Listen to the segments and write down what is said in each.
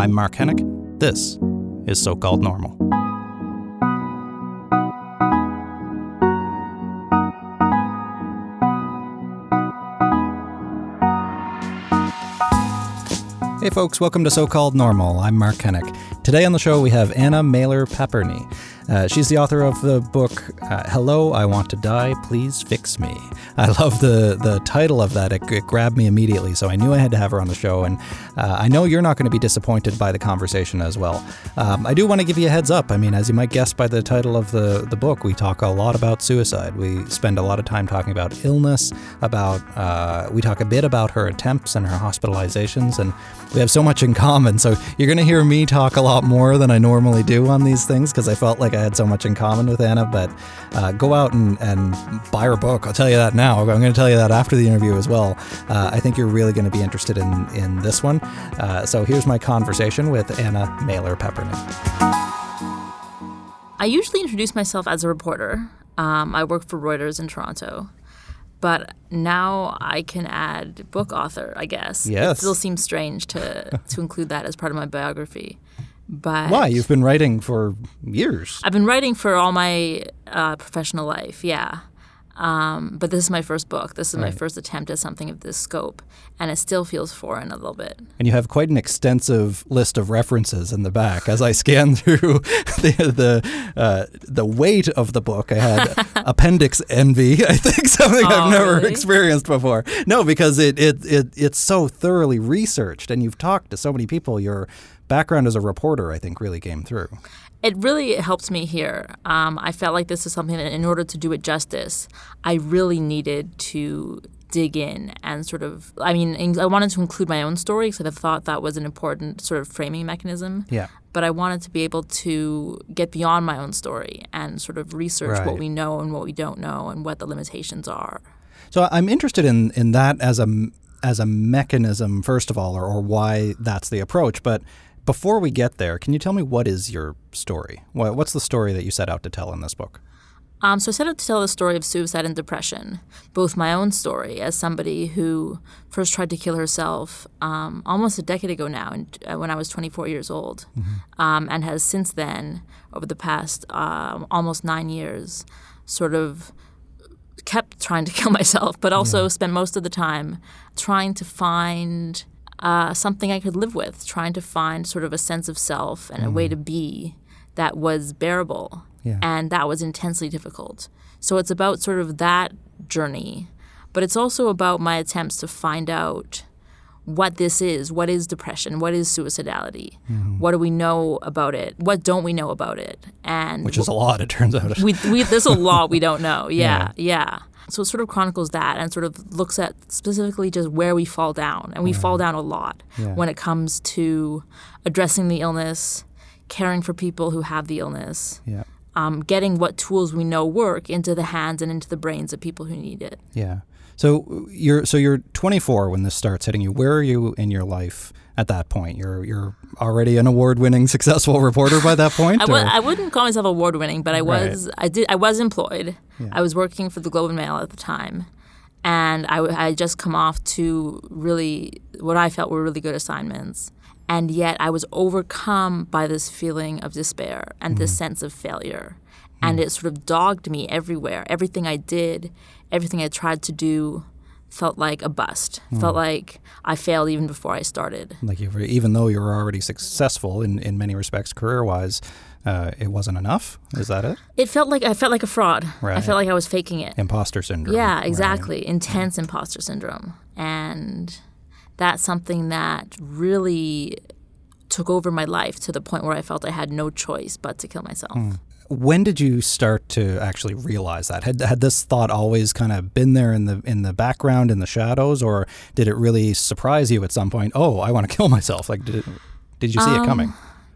I'm Mark Hennick. This is So Called Normal. Hey folks, welcome to So Called Normal. I'm Mark Hennick. Today on the show we have Anna Mehler Paperny. Uh, she's the author of the book uh, "Hello, I Want to Die. Please Fix Me." I love the the title of that. It, it, grabbed me immediately, so I knew I had to have her on the show. And uh, I know you're not going to be disappointed by the conversation as well. Um, I do want to give you a heads up. I mean, as you might guess by the title of the the book, we talk a lot about suicide. We spend a lot of time talking about illness. About uh, we talk a bit about her attempts and her hospitalizations, and we have so much in common. So you're going to hear me talk a lot more than I normally do on these things because I felt like I had so much in common with Anna. But uh, go out and, and buy her book. I'll tell you that now. I'm going to tell you that after the interview as well. Uh, I think you're really going to be interested in, in this one. Uh, so here's my conversation with Anna Mehler Paperny. I usually introduce myself as a reporter. Um, I work for Reuters in Toronto but now I can add book author, I guess. Yes. It still seems strange to to include that as part of my biography. But why? You've been writing for years. I've been writing for all my uh, professional life. Yeah. Um, but this is my first book. This is right. my first attempt at something of this scope, and it still feels foreign a little bit. And you have quite an extensive list of references in the back. As I scan through the the, uh, the weight of the book, I had appendix envy. I think something oh, I've never really? experienced before. No, because it, it it it's so thoroughly researched, and you've talked to so many people. Your background as a reporter, I think, really came through. It really helps me here. Um, I felt like this is something that, in order to do it justice, I really needed to dig in and sort of. I mean, I wanted to include my own story because I thought that was an important sort of framing mechanism. Yeah. But I wanted to be able to get beyond my own story and sort of research right. what we know and what we don't know and what the limitations are. So I'm interested in in that as a as a mechanism, first of all, or, or why that's the approach, but before we get there, can you tell me what is your story? What's the story that you set out to tell in this book? Um, so I set out to tell the story of suicide and depression, both my own story as somebody who first tried to kill herself um, almost a decade ago now, uh, when I was 24 years old, mm-hmm. um, and has since then, over the past uh, almost nine years, sort of kept trying to kill myself, but also yeah. spent most of the time trying to find uh, something I could live with, trying to find sort of a sense of self and mm. a way to be that was bearable. Yeah. And that was intensely difficult. So it's about sort of that journey, but it's also about my attempts to find out what this is. What is depression? What is suicidality? Mm-hmm. What do we know about it? What don't we know about it? And which is a lot, it turns out. we, we, there's a lot we don't know. Yeah, yeah. yeah. So it sort of chronicles that and sort of looks at specifically just where we fall down. And we fall down a lot yeah. when it comes to addressing the illness, caring for people who have the illness, yeah. um, getting what tools we know work into the hands and into the brains of people who need it. Yeah. So you're so you're 24 when this starts hitting you. Where are you in your life at that point? You're you're already an award-winning successful reporter by that point. I w- I wouldn't call myself award-winning, but I was right. I did I was employed. Yeah. I was working for the Globe and Mail at the time, and I had just come off to really what I felt were really good assignments. And yet I was overcome by this feeling of despair and Mm-hmm. this sense of failure. And it sort of dogged me everywhere. Everything I did, everything I tried to do felt like a bust. Hmm. Felt like I failed even before I started. Like you were, even though you were already successful in, in many respects career-wise, uh, it wasn't enough. Is that it? It felt like I felt like a fraud. Right. I felt like I was faking it. Imposter syndrome. Yeah, right? exactly. Hmm. Intense imposter syndrome. And that's something that really took over my life to the point where I felt I had no choice but to kill myself. Hmm. When did you start to actually realize that? Had had this thought always kind of been there in the in the background in the shadows, or did it really surprise you at some point? Oh, I want to kill myself. Like, did it, did you see Um, it coming?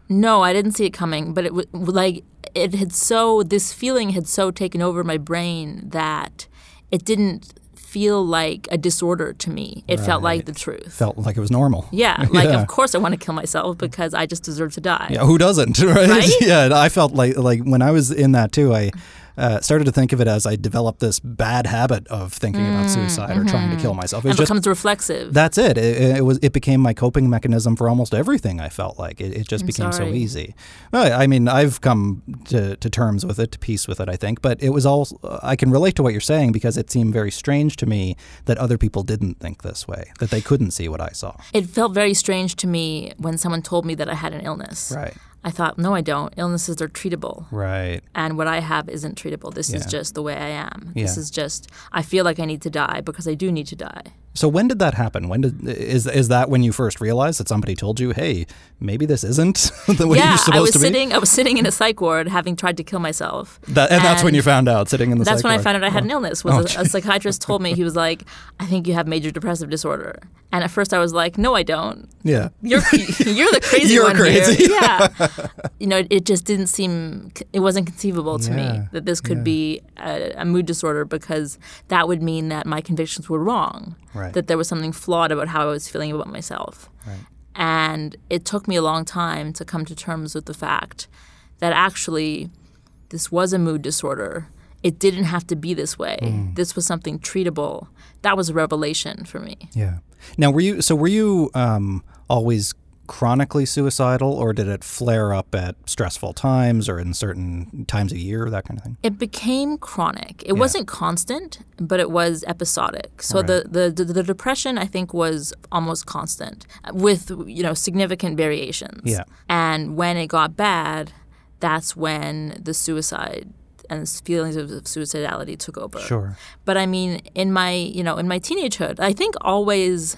No, I didn't see it coming, but it was like it had so this feeling had so taken over my brain that it didn't feel like a disorder to me. It felt like the truth. Felt like it was normal. yeah, like Yeah. of course I want to kill myself because I just deserve to die. Yeah, who doesn't, right? Right? yeah, I felt like like when I was in that too. I uh, started to think of it as I developed this bad habit of thinking about suicide or trying to kill myself. It was just becomes reflexive. that's it. It, it was. It became my coping mechanism for almost everything. I felt like it, it just became so easy. Well, I mean, I've come to, to terms with it, to peace with it. I think, but it was all. I can relate to what you're saying because it seemed very strange to me that other people didn't think this way, that they couldn't see what I saw. it felt very strange to me when someone told me that I had an illness. Right. I thought, no, I don't. Illnesses are treatable. Right. And what I have isn't treatable. This is just the way I am. This is just, I feel like I need to die because I do need to die. So when did that happen? When did is is that when you first realized that somebody told you, "Hey, maybe this isn't the way yeah, you're supposed I was to be"? sitting. I was sitting in a psych ward, having tried to kill myself. That, and, that's when you found out, sitting in the That's when I found out I had an oh. illness. Was Oh, a, a psychiatrist told me he was like, "I think you have major depressive disorder." And at first I was like, "No, I don't. Yeah. You're you're the crazy You're one crazy. here." Yeah. you know, it just didn't seem. It wasn't conceivable to Yeah, me that this could yeah. be a, a mood disorder because that would mean that my convictions were wrong. Right. That there was something flawed about how I was feeling about myself. Right. And it took me a long time to come to terms with the fact that actually this was a mood disorder. It didn't have to be this way. Hmm. This was something treatable. That was a revelation for me. Yeah. Now, were you so? Were you um, always chronically suicidal, or did it flare up at stressful times or in certain times of year, that kind of thing? It became chronic. It wasn't constant, but it was episodic. So Right. the, the the depression I think was almost constant with you know significant variations. Yeah. And when it got bad, that's when the suicide and feelings of suicidality took over. Sure. But I mean, in my you know in my teenagehood, I think always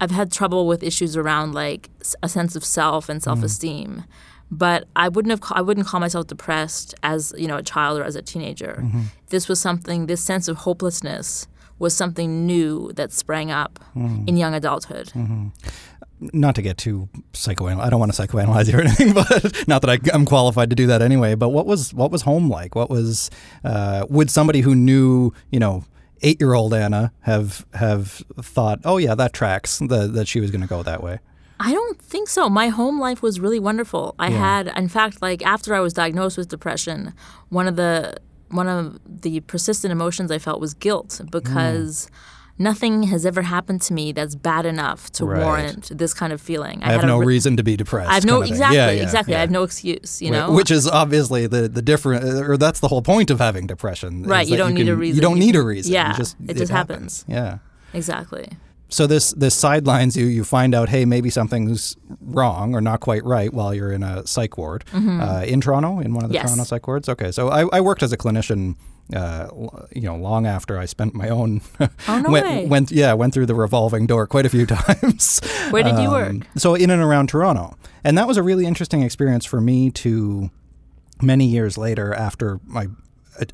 I've had trouble with issues around like a sense of self and mm-hmm. self esteem. But I wouldn't have I wouldn't call myself depressed as you know a child or as a teenager. Mm-hmm. This was something. This sense of hopelessness was something new that sprang up mm-hmm. in young adulthood. Not to get too psychoanal, I don't want to psychoanalyze you or anything, but not that I, I'm qualified to do that anyway. But what was what was home like? What was uh, would somebody who knew, you know, eight year old Anna have have thought, oh yeah, that tracks the, that she was going to go that way? I don't think so. My home life was really wonderful. I had, in fact, like after I was diagnosed with depression, one of the one of the persistent emotions I felt was guilt mm. because nothing has ever happened to me that's bad enough to Right. warrant this kind of feeling. I have had no re- reason to be depressed. I have no exactly Yeah, yeah, exactly. I have no excuse. You know, Which is obviously the the different, uh, or that's the whole point of having depression. Right, you don't need a reason. You don't need a reason. yeah, You just, it just happens. Yeah. exactly. So this this sidelines you. You find out, hey, maybe something's wrong or not quite right while you're in a psych ward uh, in Toronto, in one of the Mm-hmm. Yes. Toronto psych wards. Okay, so I, I worked as a clinician. Uh, you know, long after I spent my own, Oh, no went, way. went yeah, went through the revolving door quite a few times. Where did you Um, work? So in and around Toronto, and that was a really interesting experience for me to many years later after I a-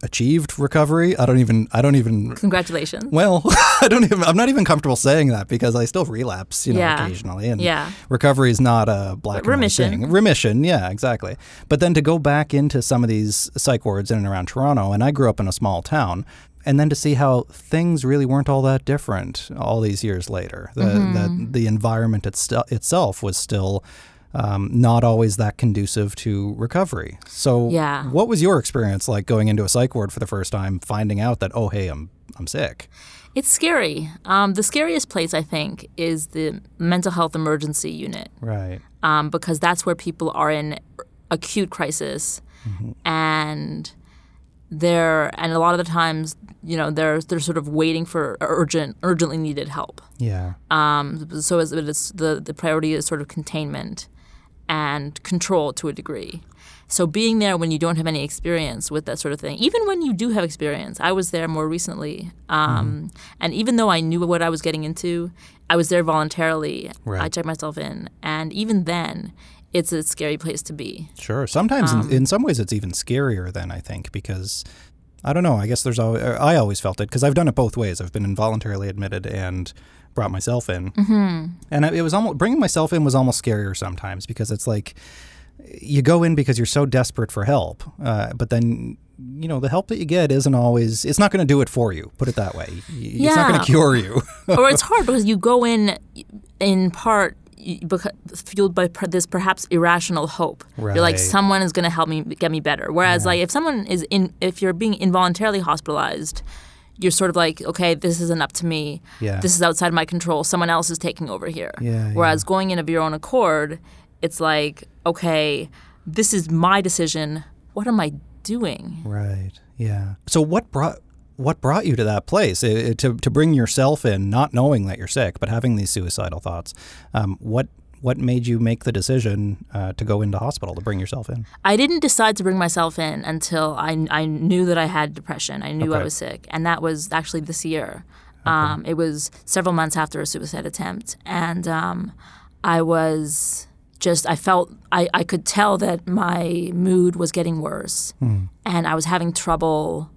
achieved recovery. I don't even I don't even Congratulations. well, I don't even I'm not even comfortable saying that because I still relapse, you know, Yeah. occasionally. And Yeah. recovery is not a black and white Remission. thing. Remission, yeah, exactly. But then to go back into some of these psych wards in and around Toronto, and I grew up in a small town, and then to see how things really weren't all that different all these years later. The Mm-hmm. that the environment itself was still um, not always that conducive to recovery. So, Yeah. what was your experience like going into a psych ward for the first time, finding out that oh hey I'm I'm sick? It's scary. Um, the scariest place I think is the mental health emergency unit. Right. um, because that's where people are in acute crisis, and they're and a lot of the times, you know, they're they're sort of waiting for urgent, urgently needed help. Yeah. Um, so it's, it's the the priority is sort of containment and control to a degree. So being there when you don't have any experience with that sort of thing, even when you do have experience, I was there more recently, um, and even though I knew what I was getting into, I was there voluntarily. Right. I checked myself in, and even then, it's a scary place to be. Sure. Sometimes, Um, in, in some ways, it's even scarier than I think because I don't know. I guess there's always, I always felt it because I've done it both ways. I've been involuntarily admitted and brought myself in, mm-hmm. and it was almost bringing myself in was almost scarier sometimes because it's like you go in because you're so desperate for help, uh, but then. You know, the help that you get isn't always, it's not going to do it for you, put it that way. It's not going to cure you. or it's hard because you go in in part fueled by this perhaps irrational hope. You're like someone is going to help me get me better. Whereas like if someone is in if you're being involuntarily hospitalized, you're sort of like okay, this isn't up to me. Yeah. This is outside my control. Someone else is taking over here. Yeah, Whereas going in of your own accord, it's like okay, this is my decision. What am I doing? Right. Yeah. So what brought what brought you to that place I- I- to to bring yourself in, not knowing that you're sick, but having these suicidal thoughts? Um, what what made you make the decision uh, to go into hospital to bring yourself in? I didn't decide to bring myself in until I, I knew that I had depression. I knew I was sick. And that was actually this year. Um, it was several months after a suicide attempt. And um, I was just, I felt, I, I could tell that my mood was getting worse. And I was having trouble,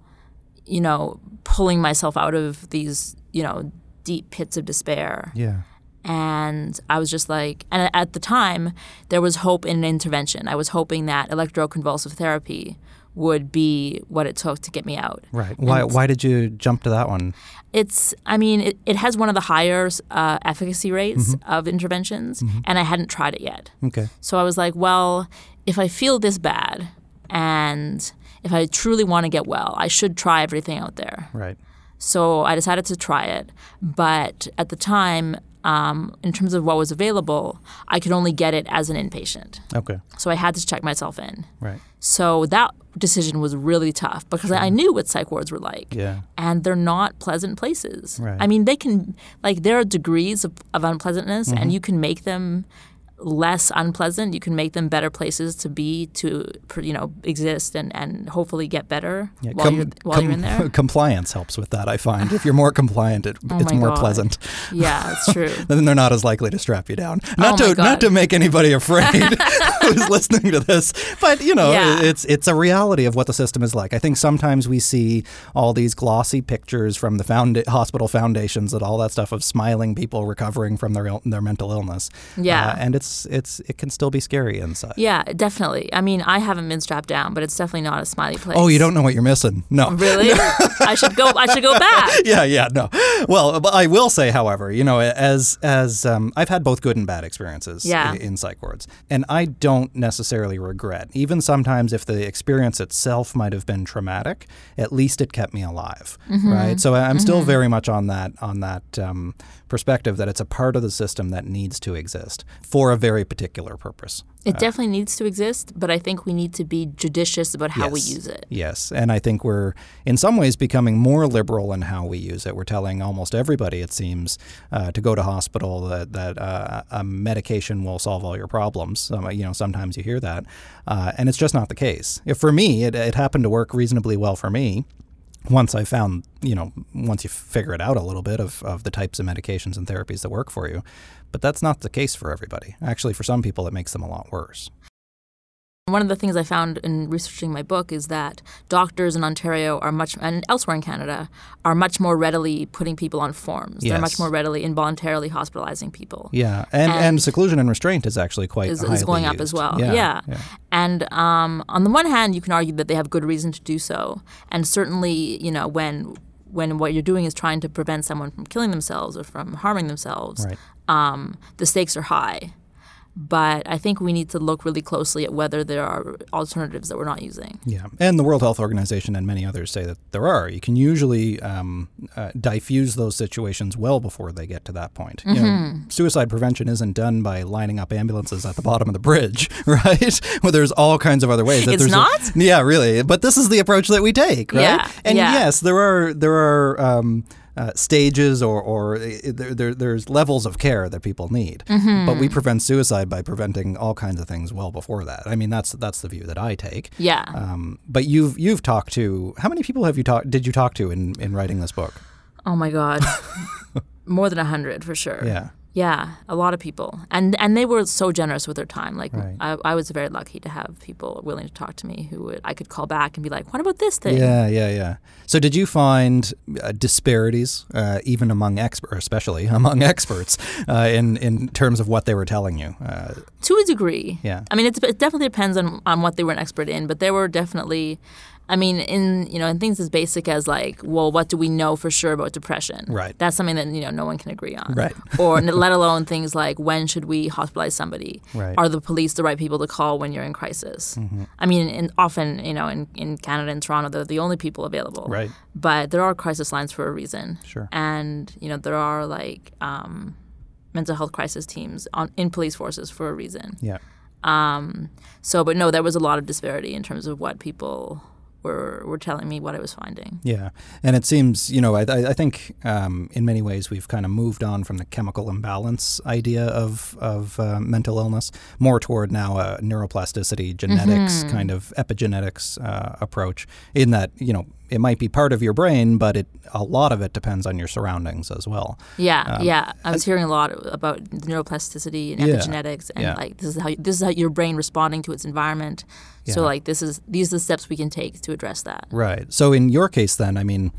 you know, pulling myself out of these, you know, deep pits of despair Yeah. And I was just like, and at the time, there was hope in an intervention. I was hoping that electroconvulsive therapy would be what it took to get me out. Right. Why why did you jump to that one? It's, I mean, it, it has one of the higher uh, efficacy rates of interventions, and I hadn't tried it yet. Okay. So I was like, well, if I feel this bad and if I truly want to get well, I should try everything out there. Right. So I decided to try it. But at the time, um, in terms of what was available, I could only get it as an inpatient. Okay. So I had to check myself in. Right. So that decision was really tough because I knew what psych wards were like. Yeah. And they're not pleasant places. Right. I mean, they can, like, there are degrees of, of unpleasantness, Mm-hmm. and you can make them less unpleasant. You can make them better places to be, to, you know, exist and, and hopefully get better Yeah, while, com- you're, while you're in there. Compliance helps with that, I find. If you're more compliant, it, Oh it's more God. pleasant. Yeah, it's true. Then they're not as likely to strap you down. Not Oh to not to make anybody afraid who's listening to this, but you know, Yeah. it's it's a reality of what the system is like. I think sometimes we see all these glossy pictures from the found- hospital foundations and all that stuff of smiling people recovering from their their mental illness. Yeah. Uh, and it's it's it can still be scary inside. Yeah, definitely. I mean, I haven't been strapped down, but it's definitely not a smiley place. Oh, you don't know what you're missing. No. really? I should go. I should go back. yeah, yeah, no. Well, I will say, however, you know, as as um, I've had both good and bad experiences Yeah. i- in psych wards, and I don't necessarily regret. Even sometimes, if the experience itself might have been traumatic, at least it kept me alive, Mm-hmm. right? So I'm still very much on that on that um, perspective that it's a part of the system that needs to exist for a very particular purpose. It definitely needs to exist, but I think we need to be judicious about how we use it. Yes, and I think we're in some ways becoming more liberal in how we use it. We're telling almost everybody, it seems, uh, to go to hospital that that uh, a medication will solve all your problems. Um, you know, sometimes you hear that, uh, and it's just not the case. If for me, it, it happened to work reasonably well for me. Once I found, you know, once you figure it out a little bit of, of the types of medications and therapies that work for you. But that's not the case for everybody. Actually, for some people, it makes them a lot worse. One of the things I found in researching my book is that doctors in Ontario are much, and elsewhere in Canada, are much more readily putting people on forms. They're much more readily involuntarily hospitalizing people. Yeah, and, and, And- seclusion and restraint is actually quite Is, is going up used. as well. Yeah, Yeah. yeah. And um, on the one hand, you can argue that they have good reason to do so. And certainly, you know, when when what you're doing is trying to prevent someone from killing themselves or from harming themselves, Right. um, the stakes are high. But I think we need to look really closely at whether there are alternatives that we're not using. Yeah, and the World Health Organization and many others say that there are. You can usually um, uh, diffuse those situations well before they get to that point. You know, Mm-hmm. suicide prevention isn't done by lining up ambulances at the bottom of the bridge, right? well, there's all kinds of other ways. that It's there's a- not? yeah, really. But this is the approach that we take, right? Yeah, And yeah. yes, there are there are. Um, uh, stages or, or uh, there, there, there's levels of care that people need, Mm-hmm. but we prevent suicide by preventing all kinds of things well before that. I mean, that's that's the view that I take. Yeah. Um, but you've you've talked to how many people have you talked did you talk to in, in writing this book? oh my God. More than a hundred for sure. Yeah. Yeah, a lot of people, and and they were so generous with their time. Like Right. I, I was very lucky to have people willing to talk to me who would I could call back and be like, "What about this thing?" Yeah, yeah, yeah. So did you find uh, disparities uh, even among experts, especially among experts, uh, in in terms of what they were telling you? Uh, To a degree. Yeah. I mean, it's, it definitely depends on on what they were an expert in, but there were definitely I mean, in you know, in things as basic as like, well, what do we know for sure about depression? Right. That's something that you know no one can agree on. Right. or let alone things like when should we hospitalize somebody? Right. Are the police the right people to call when you're in crisis? Mm-hmm. I mean, in, often you know, in, in Canada and Toronto, they're the only people available. Right. But there are crisis lines for a reason. Sure. And you know, there are like um, mental health crisis teams on in police forces for a reason. Yeah. Um, so, but no, there was a lot of disparity in terms of what people were were telling me what I was finding. Yeah, and it seems you know I, I think um, in many ways we've kind of moved on from the chemical imbalance idea of of uh, mental illness more toward now a neuroplasticity genetics kind of epigenetics uh, approach. In that you know it might be part of your brain, but it a lot of it depends on your surroundings as well. Yeah, yeah. I was hearing a lot about neuroplasticity and Um, Yeah, epigenetics, and yeah. like this is how this is how your brain responding to its environment. So like this is these are the steps we can take to address that. Right. So in your case, then, I mean,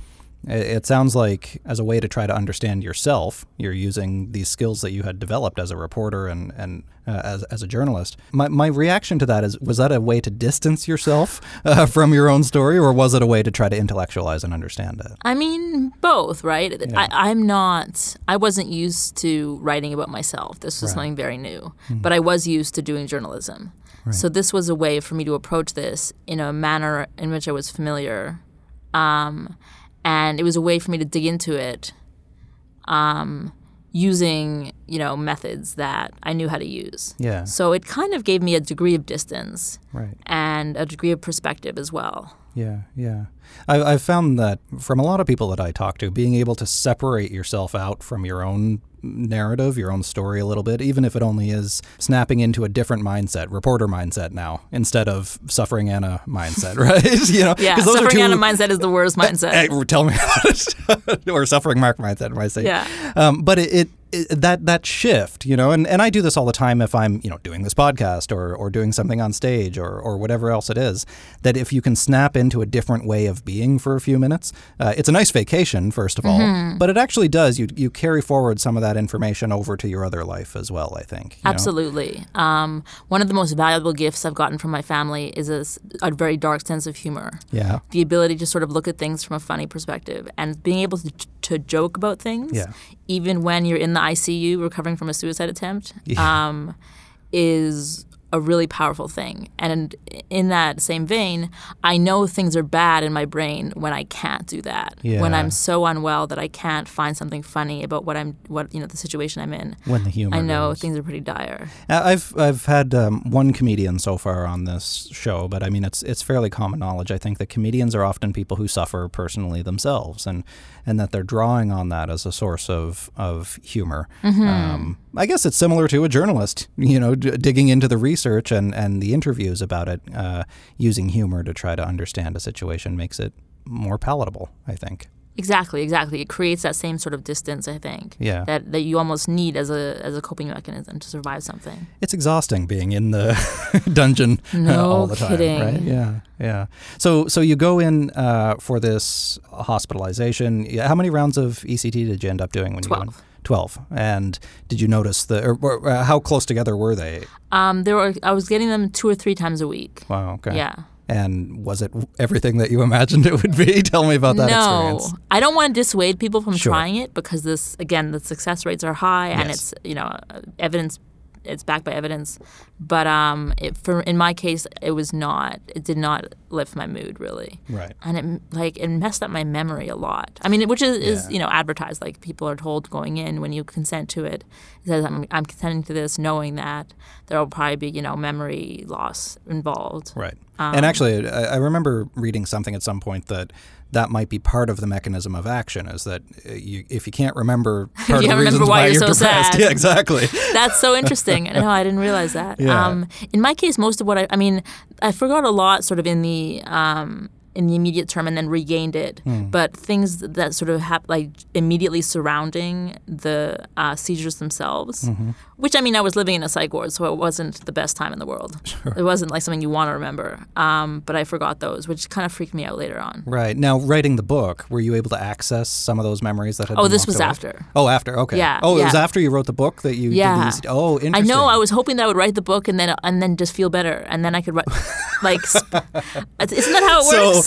it, sounds like as a way to try to understand yourself, you're using these skills that you had developed as a reporter and and uh, as as a journalist. My my reaction to that is, was that a way to distance yourself uh, from your own story, or was it a way to try to intellectualize and understand it? I mean, both, right? I, I'm not. I wasn't used to writing about myself. This was something very new, Mm-hmm. but I was used to doing journalism. So this was a way for me to approach this in a manner in which I was familiar, um, and it was a way for me to dig into it, um, using you know methods that I knew how to use. Yeah. So it kind of gave me a degree of distance Right. and a degree of perspective as well. Yeah, yeah. I, I've found that from a lot of people that I talk to, being able to separate yourself out from your own narrative, your own story a little bit, even if it only is snapping into a different mindset, reporter mindset now, instead of suffering Anna mindset, right? you know, Yeah, those are suffering two- Anna mindset is the worst mindset. Hey, tell me about it. or suffering Mark mindset, might say. Yeah. Um, but it, it that that shift, you know, and, and I do this all the time if I'm, you know, doing this podcast or, or doing something on stage or, or whatever else it is, that if you can snap into a different way of being for a few minutes, uh, it's a nice vacation, first of all, Mm-hmm. but it actually does. You, you carry forward some of that information over to your other life as well, I think. you know? Absolutely. Um, one of the most valuable gifts I've gotten from my family is a very dark sense of humor. Yeah. The ability to sort of look at things from a funny perspective and being able to, to joke about things, Yeah. Even when you're in the ICU recovering from a suicide attempt, Yeah. um, is a really powerful thing. And in that same vein, I know things are bad in my brain when I can't do that. When I'm so unwell that I can't find something funny about what I'm, what you know, the situation I'm in. When the humor I know goes. things are pretty dire. I've I've had um, one comedian so far on this show, but I mean it's it's fairly common knowledge. I think that comedians are often people who suffer personally themselves, and and that they're drawing on that as a source of of humor. Um, I guess it's similar to a journalist, you know, d- digging into the research and and the interviews about it, uh, using humor to try to understand a situation makes it more palatable. I think. Exactly, exactly. It creates that same sort of distance, I think. Yeah. That that you almost need as a as a coping mechanism to survive something. It's exhausting being in the dungeon uh, No all the time, kidding. right? Yeah, yeah. So, so you go in uh, for this hospitalization. How many rounds of ECT did you end up doing when you went? Twelve. Twelve. And did you notice the? Or, or, uh, how close together were they? Um, there were I was getting them two or three times a week. Wow. Okay. Yeah. And was it everything that you imagined it would be? Tell me about that no, experience. I don't want to dissuade people from Sure. trying it because this again the success rates are high and Yes. it's you know uh, evidence it's backed by evidence. But um, it, for in my case, it was not. It did not lift my mood really. Right. and it like it messed up my memory a lot. I mean, which is, is you know advertised like people are told going in when you consent to it. It says I'm, I'm consenting to this, knowing that there will probably be you know memory loss involved. Right. Um, and actually, I, I remember reading something at some point that that might be part of the mechanism of action is that uh, you, if you can't remember part you of the reasons why why, you're you're so depressed. sad. Yeah, exactly. That's so interesting. no, I didn't realize that. Yeah. Um, in my case, most of what I, I mean, I forgot a lot sort of in the um, in the immediate term and then regained it. Hmm. But things that sort of hap- like immediately surrounding the uh, seizures themselves Mm-hmm. which I mean, I was living in a psych ward, so it wasn't the best time in the world. It wasn't like something you want to remember. Um, but I forgot those, which kind of freaked me out later on. Right. Now, writing the book, were you able to access some of those memories that had Oh, been this was away? after. Oh, after. Okay. Yeah, Oh, it was after you wrote the book that you Yeah. did these. Oh, interesting. I know. I was hoping that I would write the book and then and then just feel better, and then I could write. like, sp- isn't that how it works? so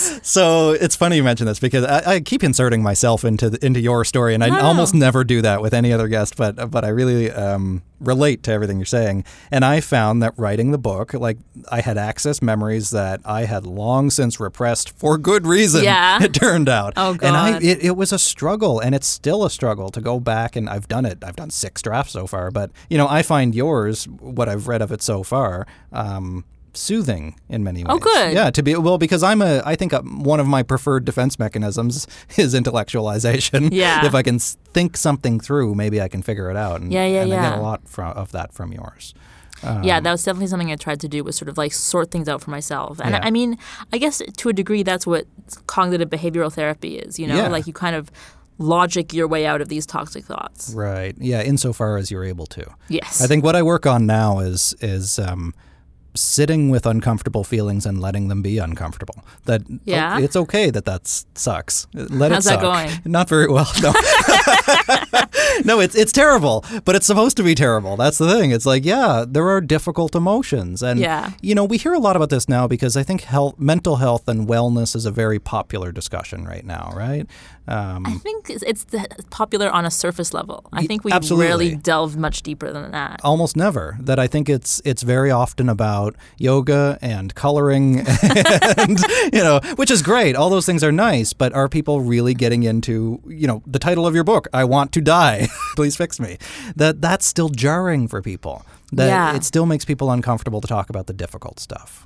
it's funny you mention this because I, I keep inserting myself into the, into your story, and I No. almost never do that with any other guest. But but I really um, relate to everything you're saying, and I found that writing the book, like I had access memories that I had long since repressed for good reason. Yeah. it turned out. Oh, god, And I it, it was a struggle, and it's still a struggle to go back and I've done it. I've done six drafts so far, but you know I find yours, what I've read of it so far. Um, soothing in many ways Oh, good. yeah to be well because i'm a i think uh one of my preferred defense mechanisms is intellectualization Yeah. if i can think something through maybe i can figure it out and, Yeah, yeah, and i get a lot from, of that from yours yeah, that was definitely something I tried to do was sort of like sort things out for myself. And Yeah. I mean, I guess to a degree that's what cognitive behavioral therapy is, you know, Yeah. like you kind of logic your way out of these toxic thoughts. right yeah insofar as you're able to Yes. i think what i work on now is is um sitting with uncomfortable feelings and letting them be uncomfortable that oh, Yeah? it's okay that that sucks let How's it that suck going? not very well no no, it's it's terrible, but it's supposed to be terrible. That's the thing. It's like, yeah, there are difficult emotions, and Yeah. you know, we hear a lot about this now because I think health, mental health, and wellness is a very popular discussion right now, right? Um, I think it's, it's popular on a surface level. I think we absolutely. rarely delve much deeper than that. almost never. That I think it's it's very often about yoga and coloring, and you know, which is great. All those things are nice, but are people really getting into you know the title of your book? I want to die. Please fix me. That that's still jarring for people. That Yeah. it still makes people uncomfortable to talk about the difficult stuff.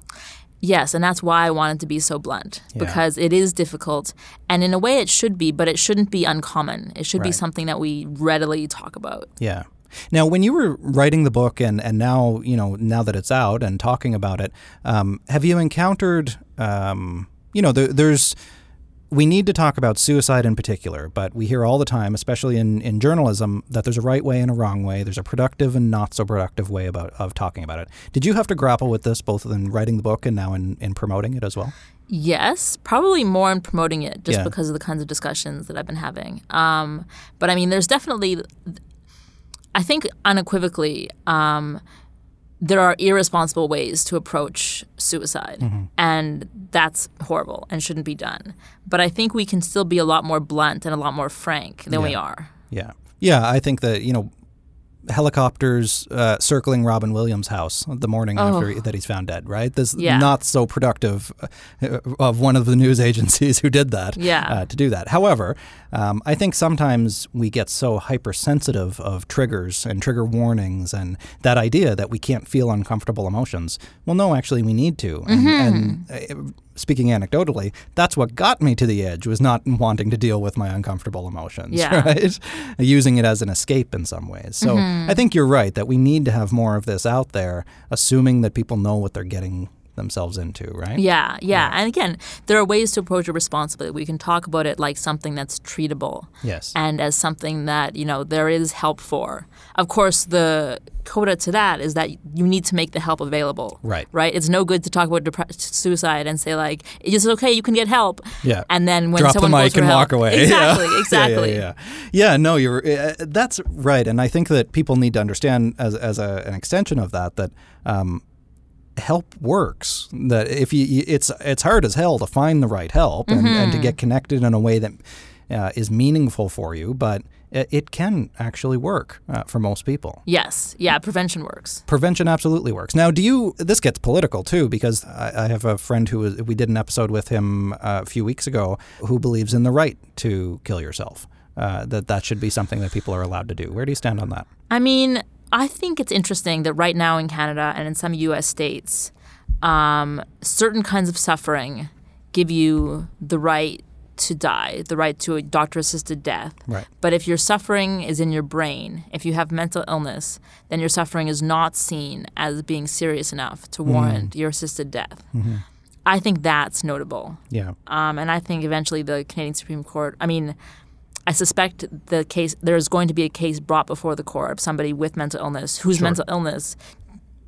Yes, and that's why I wanted to be so blunt Yeah. because it is difficult, and in a way it should be, but it shouldn't be uncommon. It should be something that we readily talk about. Yeah. Now, when you were writing the book, and, and now you know now that it's out and talking about it, um, have you encountered? Um, you know, there, there's we need to talk about suicide in particular, but we hear all the time, especially in, in journalism, that there's a right way and a wrong way. There's a productive and not so productive way about of talking about it. Did you have to grapple with this both in writing the book and now in, in promoting it as well? Yes, probably more in promoting it just Yeah. because of the kinds of discussions that I've been having. Um, but I mean, there's definitely, I think unequivocally, um, there are irresponsible ways to approach suicide, mm-hmm. and that's horrible and shouldn't be done. But I think we can still be a lot more blunt and a lot more frank than we are. Yeah. Yeah, I think that, you know, helicopters uh, circling Robin Williams' house the morning after he- that he's found dead, right? This Yeah. not so productive uh, of one of the news agencies who did that Yeah. uh, to do that. However, um, I think sometimes we get so hypersensitive of triggers and trigger warnings and that idea that we can't feel uncomfortable emotions. Well, no, actually, we need to. And, and uh, speaking anecdotally, that's what got me to the edge was not wanting to deal with my uncomfortable emotions, Yeah. right? Using it as an escape in some ways. So mm-hmm. I think you're right that we need to have more of this out there, assuming that people know what they're getting themselves into, right? Yeah, yeah. And again, there are ways to approach it responsibly. We can talk about it like something that's treatable. Yes. And as something that, you know, there is help for. Of course, the coda to that is that you need to make the help available. Right. Right? It's no good to talk about depre- suicide and say like, it's okay, you can get help. Yeah. And then when Drop the someone goes mic for and help, walk away. Exactly, Yeah. exactly. Yeah, yeah, yeah. Yeah, no, you're. Uh, that's right, and I think that people need to understand as as a, an extension of that that. Um, help works that if you it's it's hard as hell to find the right help and, and Mm-hmm. to get connected in a way that uh, is meaningful for you but it, it can actually work uh, for most people Yes. Yeah, prevention works. prevention absolutely works. Now, do you? This gets political too, because I, I have a friend who was, we did an episode with him uh, a few weeks ago who believes in the right to kill yourself. Uh, that that should be something that people are allowed to do. Where do you stand on that? I mean, I think it's interesting that right now in Canada and in some U.S. states, um, certain kinds of suffering give you the right to die, the right to a doctor-assisted death. Right. But if your suffering is in your brain, if you have mental illness, then your suffering is not seen as being serious enough to warrant your assisted death. I think that's notable. Yeah. Um, and I think eventually the Canadian Supreme Court, I mean, I suspect the case there's going to be a case brought before the court of somebody with mental illness whose Sure. mental illness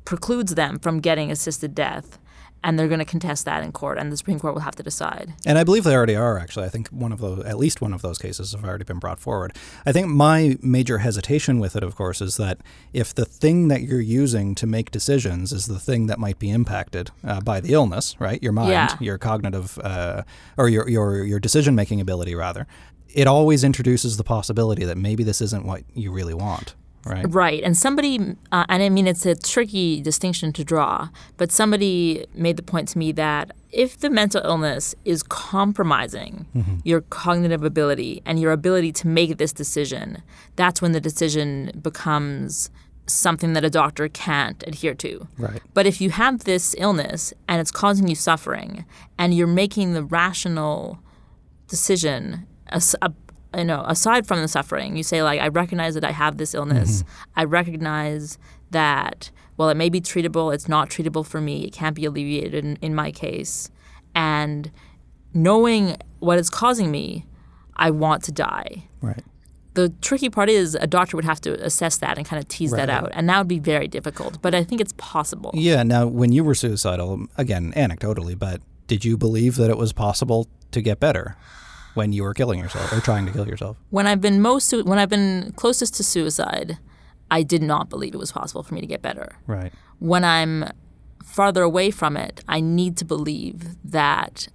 precludes them from getting assisted death, and they're going to contest that in court, and the Supreme Court will have to decide. And I believe they already are, actually. I think one of those, at least one of those cases have already been brought forward. I think my major hesitation with it, of course, is that if the thing that you're using to make decisions is the thing that might be impacted uh, by the illness, right? Your mind, Yeah. your cognitive, uh, or your, your, your decision making ability, rather, it always introduces the possibility that maybe this isn't what you really want, right? Right. And somebody, uh, and I mean, it's a tricky distinction to draw, but somebody made the point to me that if the mental illness is compromising your cognitive ability and your ability to make this decision, that's when the decision becomes something that a doctor can't adhere to. Right. But if you have this illness and it's causing you suffering and you're making the rational decision as, a, you know aside from the suffering you say like i recognize that i have this illness. Mm-hmm. I recognize that well it may be treatable it's not treatable for me. It can't be alleviated in, in my case. And knowing what is causing me i want to die. Right. the tricky part is a doctor would have to assess that and kind of tease that out and that would be very difficult but i think it's possible. Yeah. Now, when you were suicidal, again, anecdotally, but did you believe that it was possible to get better when you were killing yourself or trying to kill yourself? when I've been most when I've been closest to suicide, I did not believe it was possible for me to get better. Right. When I'm farther away from it, I need to believe that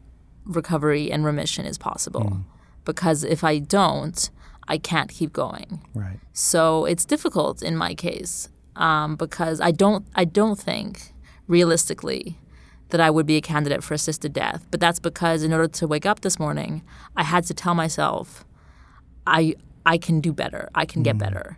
recovery and remission is possible. Because if I don't, I can't keep going. Right. So it's difficult in my case um, because I don't I don't think realistically that I would be a candidate for assisted death. But that's because in order to wake up this morning, I had to tell myself, I I can do better. I can get better.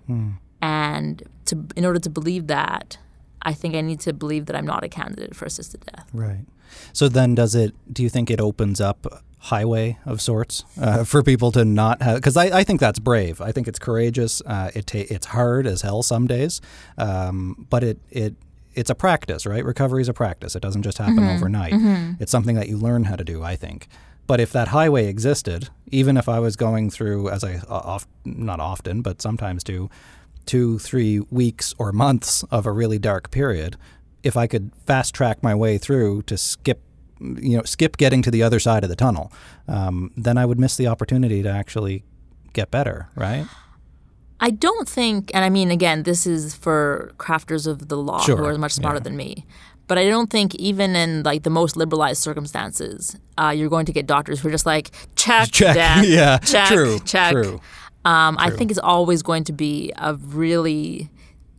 And to in order to believe that, I think I need to believe that I'm not a candidate for assisted death. Right. So then, does it? Do you think it opens up highway of sorts uh, for people to not have? Because I, I think that's brave. I think it's courageous. Uh, it ta- it's hard as hell some days, um, but it it it's a practice, right? Recovery is a practice. It doesn't just happen overnight. It's something that you learn how to do. I think. But if that highway existed, even if I was going through, as I uh, oft, not often, but sometimes do, two, three weeks or months of a really dark period, if I could fast track my way through to skip, you know, skip getting to the other side of the tunnel, um, then I would miss the opportunity to actually get better, right? I don't think, and I mean, again, this is for crafters of the law Sure, who are much smarter yeah. than me. But I don't think even in like the most liberalized circumstances, uh, you're going to get doctors who are just like check, Check. death, Yeah, check, true, check. true. Um, I think it's always going to be a really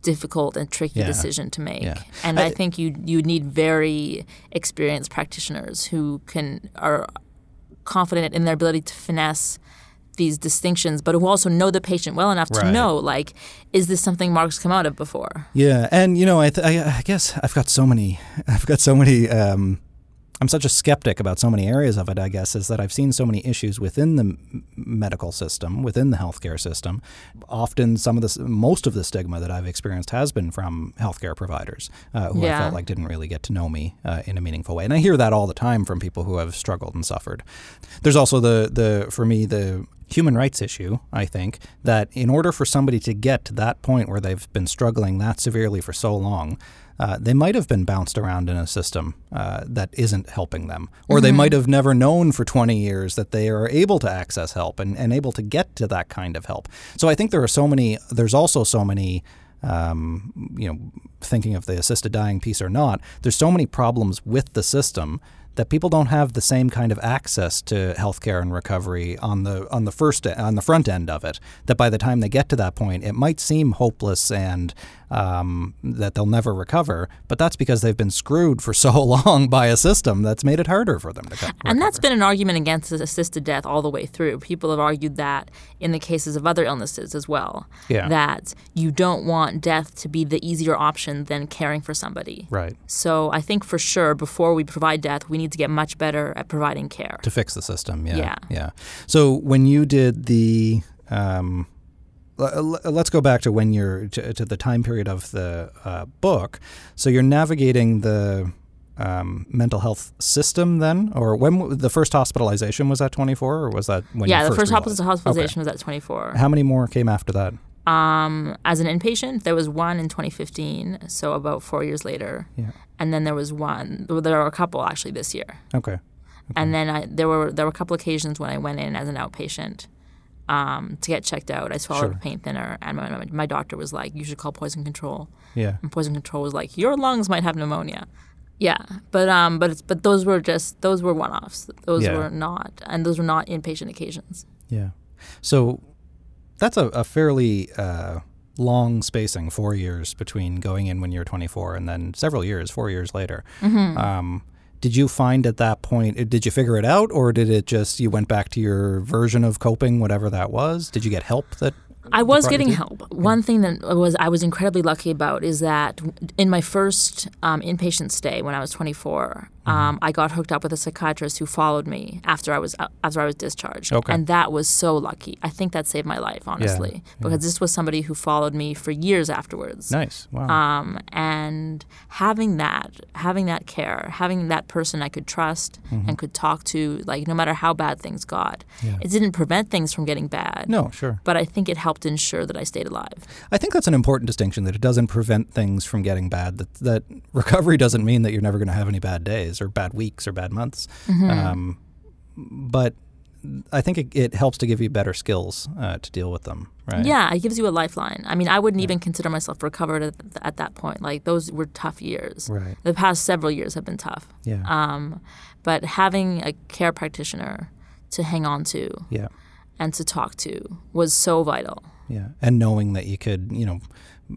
difficult and tricky Yeah. decision to make, Yeah. and I- I, think you you need very experienced practitioners who can are confident in their ability to finesse these distinctions, but who also know the patient well enough to know, like, is this something Mark's come out of before? Yeah, and you know, I, th- I, I guess I've got so many, I've got so many. Um, I'm such a skeptic about so many areas of it. I guess is that I've seen so many issues within the m- medical system, within the healthcare system. Often, some of the, most of the stigma that I've experienced has been from healthcare providers uh, who I felt like didn't really get to know me uh, in a meaningful way. And I hear that all the time from people who have struggled and suffered. There's also the the for me the human rights issue, I think, that in order for somebody to get to that point where they've been struggling that severely for so long, uh, they might have been bounced around in a system uh, that isn't helping them. Or they might have never known for 20 years that they are able to access help and, and able to get to that kind of help. So I think there are so many, there's also so many. Um, you know, thinking of the assisted dying piece or not, there's so many problems with the system that people don't have the same kind of access to healthcare and recovery on the on the first on the front end of it. That by the time they get to that point, it might seem hopeless and um, that they'll never recover. But that's because they've been screwed for so long by a system that's made it harder for them to co- And that's been an argument against assisted death all the way through. People have argued that in the cases of other illnesses as well. Yeah. That you don't want death to be the easier option than caring for somebody. right So I think for sure, before we provide death, we need to get much better at providing care. to fix the system. Yeah, Yeah. yeah. So when you did the, um, let's go back to when you're to, to the time period of the uh, book. So you're navigating the um, mental health system then, or when w- the first hospitalization was at 24, or was that when? yeah, the first realized? hospitalization was at 24. How many more came after that? Um, as an inpatient, there was one in 2015, so about four years later. Yeah. And then there was one. Well, there were a couple actually this year. Okay. And then I, there were there were a couple occasions when I went in as an outpatient um, to get checked out. I swallowed Sure. a paint thinner, and my, my doctor was like, "You should call poison control." Yeah. And poison control was like, "Your lungs might have pneumonia." Yeah, but um, but it's, but those were just those were one offs. Those Yeah. were not, and those were not inpatient occasions. Yeah. So that's a, a fairly uh, long spacing, four years between going in when you're 24 and then several years, four years later. Mm-hmm. Um, did you find at that point, uh, did you figure it out or did it just, you went back to your version of coping, whatever that was? Did you get help that? I was getting help. One thing that was I was incredibly lucky about is that in my first um, inpatient stay when I was 24, Mm-hmm. Um, I got hooked up with a psychiatrist who followed me after I was uh, after I was discharged, Okay. and that was so lucky. I think that saved my life, honestly, because this was somebody who followed me for years afterwards. Nice. Wow. Um, and having that, having that care, having that person I could trust and could talk to, like no matter how bad things got, Mm-hmm. Yeah. it didn't prevent things from getting bad no, sure. but I think it helped ensure that I stayed alive. I think that's an important distinction that it doesn't prevent things from getting bad. That that recovery doesn't mean that you're never going to have any bad days or bad weeks or bad months. Mm-hmm. Um, but I think it, it helps to give you better skills uh, to deal with them. Right. Yeah, it gives you a lifeline. I mean, I wouldn't even consider myself recovered at, at that point. Like those were tough years. Right. The past several years have been tough. Yeah. Um, but having a care practitioner to hang on to yeah. and to talk to was so vital. Yeah. And knowing that you could, you know,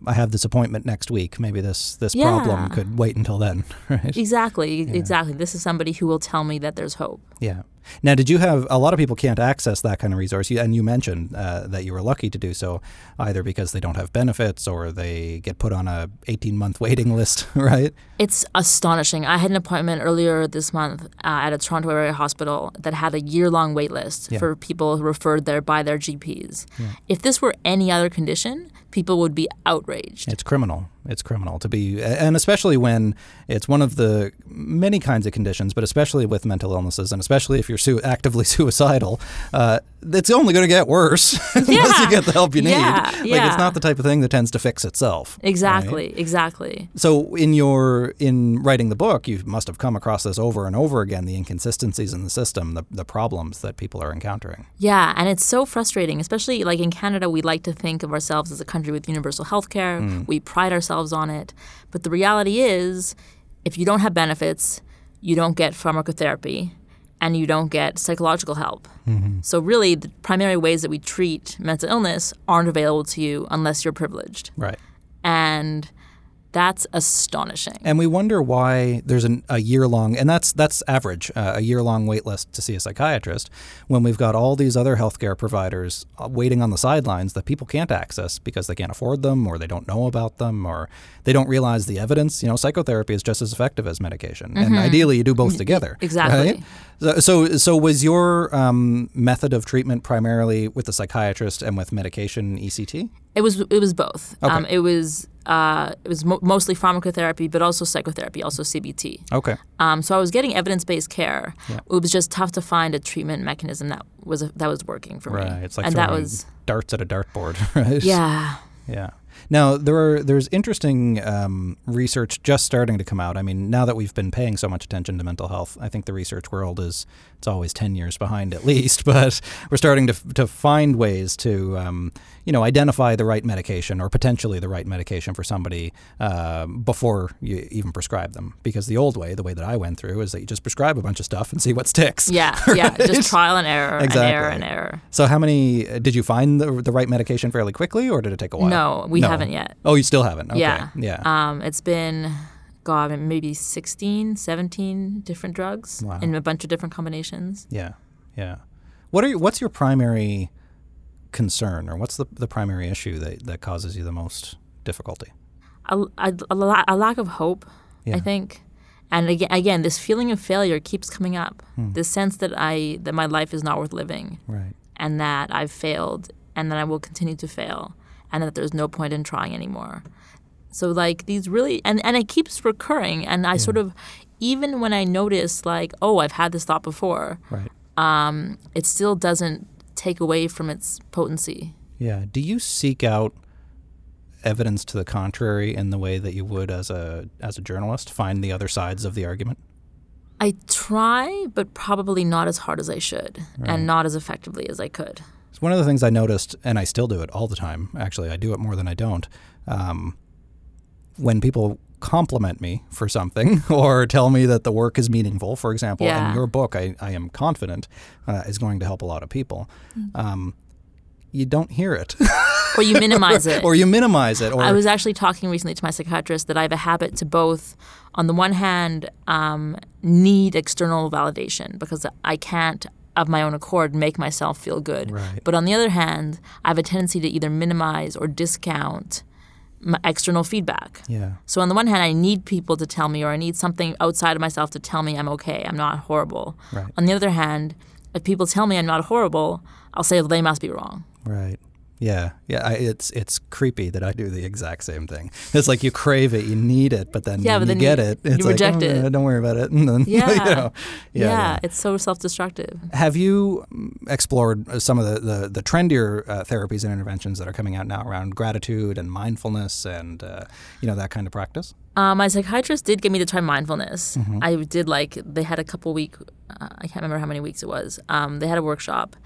I have this appointment next week. Maybe this this Yeah. problem could wait until then. Right. Exactly, exactly. This is somebody who will tell me that there's hope. Yeah. Now, did you have a lot of people can't access that kind of resource? You- And you mentioned uh, that you were lucky to do so, either because they don't have benefits or they get put on a 18 month waiting list, right? It's astonishing. I had an appointment earlier this month uh, at a Toronto area hospital that had a year long wait list Yeah. for people referred there by their GPs. If this were any other condition, people would be outraged. It's criminal. It's criminal to be, and especially when it's one of the many kinds of conditions, but especially with mental illnesses, and especially if you're su- actively suicidal, uh, it's only going to get worse unless you get the help you need. Yeah, Like yeah. it's not the type of thing that tends to fix itself. right? Exactly, exactly. So in your in writing the book, you must have come across this over and over again, the inconsistencies in the system, the, the problems that people are encountering. Yeah, and it's so frustrating, especially like in Canada, we like to think of ourselves as a country with universal health care. We pride ourselves on it. But the reality is, if you don't have benefits, you don't get pharmacotherapy and you don't get psychological help. Mm-hmm. So, really, the primary ways that we treat mental illness aren't available to you unless you're privileged. Right. And that's astonishing. And we wonder why there's an, a year long, and that's that's average, uh, a year long wait list to see a psychiatrist, when we've got all these other healthcare providers uh, waiting on the sidelines that people can't access because they can't afford them, or they don't know about them, or they don't realize the evidence. You know, psychotherapy is just as effective as medication, and ideally you do both together. Exactly. right? So, so, was your um, method of treatment primarily with the psychiatrist and with medication ECT? It was it was both. Okay. Um, it was uh, it was mo- mostly pharmacotherapy, but also psychotherapy, also CBT. Okay. Um, so I was getting evidence based care. Yeah. It was just tough to find a treatment mechanism that was that was working for me. Right. It's like and that was darts at a dartboard, right? yeah. Yeah. Now there are there's interesting um, research just starting to come out. I mean, now that we've been paying so much attention to mental health, I think the research world is it's always ten years behind at least, but we're starting to to find ways to um, you know identify the right medication or potentially the right medication for somebody uh, before you even prescribe them. Because the old way, the way that I went through, is that you just prescribe a bunch of stuff and see what sticks. Yeah, yeah, just trial and error, and error Exactly. and error. So how many did you find the, the right medication fairly quickly, or did it take a while? No, we No. haven't yet. Oh, you still haven't. Okay. Yeah. Yeah. Um, it's been, God, maybe 16, 17 different drugs Wow. in a bunch of different combinations. Yeah, yeah. What are you, what's your primary concern, or what's the, the primary issue that, that causes you the most difficulty? A, a, a, la- a lack of hope, Yeah. I think. And again, again, this feeling of failure keeps coming up. Hmm. This sense that I that my life is not worth living, Right. and that I've failed, and that I will continue to fail, and that there's no point in trying anymore. So like these really, and and it keeps recurring, and I sort of, even when I notice like, oh, I've had this thought before, Right. um, it still doesn't take away from its potency. Yeah. Do you seek out evidence to the contrary in the way that you would as a as a journalist? Find the other sides of the argument. I try, but probably not as hard as I should, and not as effectively as I could. It's one of the things I noticed, and I still do it all the time. Actually, I do it more than I don't. Um, when people compliment me for something or tell me that the work is meaningful, for example, Yeah. and your book, I, I am confident, uh, is going to help a lot of people, Mm. um, you don't hear it. Or you minimize it. or you minimize it. Or I was actually talking recently to my psychiatrist that I have a habit to both, on the one hand, um, need external validation because I can't, of my own accord, make myself feel good. Right. But on the other hand, I have a tendency to either minimize or discount external feedback. yeah. So on the one hand, I need people to tell me, or I need something outside of myself to tell me I'm okay, I'm not horrible. Right. On the other hand, if people tell me I'm not horrible, I'll say well, they must be wrong. Right. Yeah. Yeah. I, it's it's creepy that I do the exact same thing. It's like you crave it, you need it, but then Yeah, when but you then get you- it, it's you like reject "Oh, it." Don't worry about it. And then, Yeah. you know, yeah, yeah, yeah. it's so self-destructive. Have you mm, explored some of the, the, the trendier uh, therapies and interventions that are coming out now around gratitude and mindfulness and uh, you know that kind of practice? Uh, my psychiatrist did get me to try mindfulness. Mm-hmm. I did like they had a couple week. Uh, I can't remember how many weeks it was. Um, they had a workshop.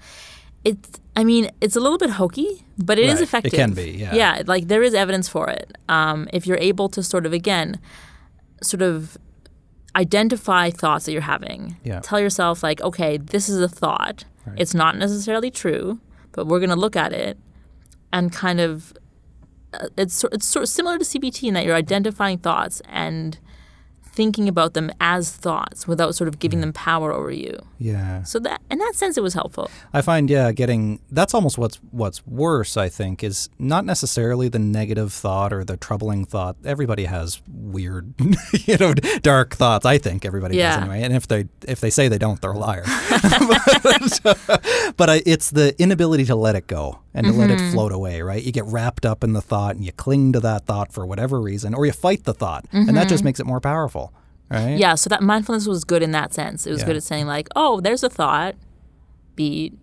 It's. I mean, it's a little bit hokey, but it is Right. It effective. can be, yeah. Yeah, like there is evidence for it. Um, if you're able to sort of again, sort of identify thoughts that you're having. Yeah. Tell yourself like, okay, this is a thought. Right. It's not necessarily true, but we're gonna look at it and kind of uh, it's it's sort of similar to CBT in that you're identifying thoughts and thinking about them as thoughts without sort of giving them power over you. Yeah. So that in that sense, it was helpful. I find yeah, getting that's almost what's what's worse. I think is not necessarily the negative thought or the troubling thought. Everybody has weird, you know, dark thoughts. I think everybody does anyway. And if they if they say they don't, they're a liar. but but I, it's the inability to let it go and to let Mm-hmm. it float away. Right? You get wrapped up in the thought and you cling to that thought for whatever reason, or you fight the thought, and that just makes it more powerful. Right? Yeah. So that mindfulness was good in that sense. It was Yeah. good at saying like, oh, there's a thought, beat.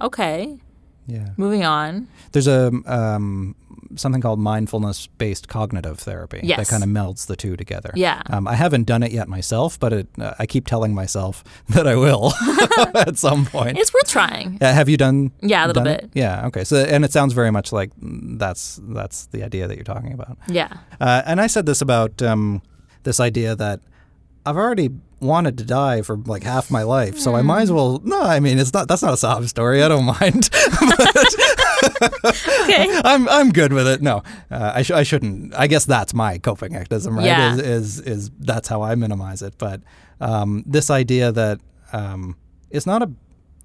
Okay, Yeah. moving on. There's a um, something called mindfulness-based cognitive therapy that kind of melds the two together. Yeah. Um, I haven't done it yet myself, but it, uh, I keep telling myself that I will at some point. It's worth trying. Uh, have you done? Yeah, a little done it? bit. Yeah. Okay. So, and it sounds very much like that's that's the idea that you're talking about. Yeah. Uh, and I said this about um, this idea that I've already wanted to die for like half my life, so I might Hmm. as well. No, I mean it's not. That's not a sob story. I don't mind. Okay. I'm I'm good with it. No, uh, I, sh- I shouldn't. I guess that's my coping mechanism, right? Yeah. Is, is is that's how I minimize it. But um, this idea that um, it's not a,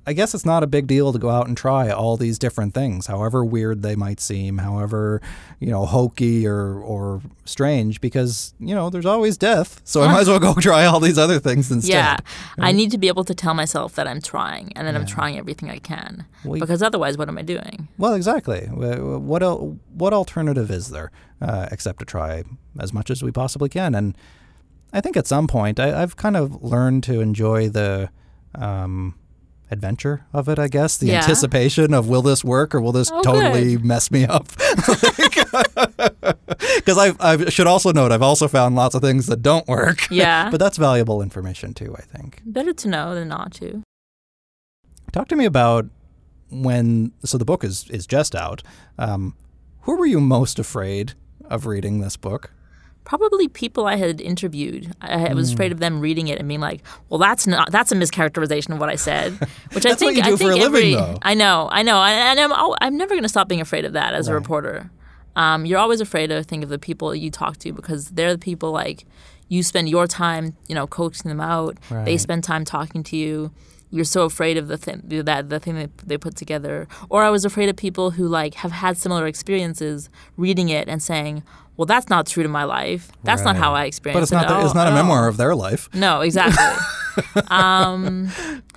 I guess it's not a big deal to go out and try all these different things, however weird they might seem, however you know hokey or or strange, because you know there's always death. So I might as well go try all these other things instead. Yeah. I need to be able to tell myself that I'm trying and that I'm trying everything I can. Well, because otherwise, what am I doing? Well, exactly. What el- what alternative is there uh, except to try as much as we possibly can? And I think at some point I, I've kind of learned to enjoy the um, adventure of it. I guess the Yeah. anticipation of will this work or will this Oh, totally mess me up? Because I I should also note I've also found lots of things that don't work. Yeah. but that's valuable information too. I think. Better to know than not to. Talk to me about when. So the book is is just out. Um, who were you most afraid of reading this book? Probably people I had interviewed. I I was Hmm. afraid of them reading it and being like, "Well, that's not that's a mischaracterization of what I said." Which I think you do I think for a living, every though. I know, I know, and I'm I'm never going to stop being afraid of that as a reporter. Um, you're always afraid of think of the people you talk to because they're the people like you spend your time, you know, coaxing them out. They spend time talking to you. You're so afraid of the thing that the thing that they put together. Or I was afraid of people who like have had similar experiences reading it and saying, "Well, that's not true to my life. That's not how I Right. experienced But it's it." not. The, it's not a all." memoir of their life. No, exactly. um,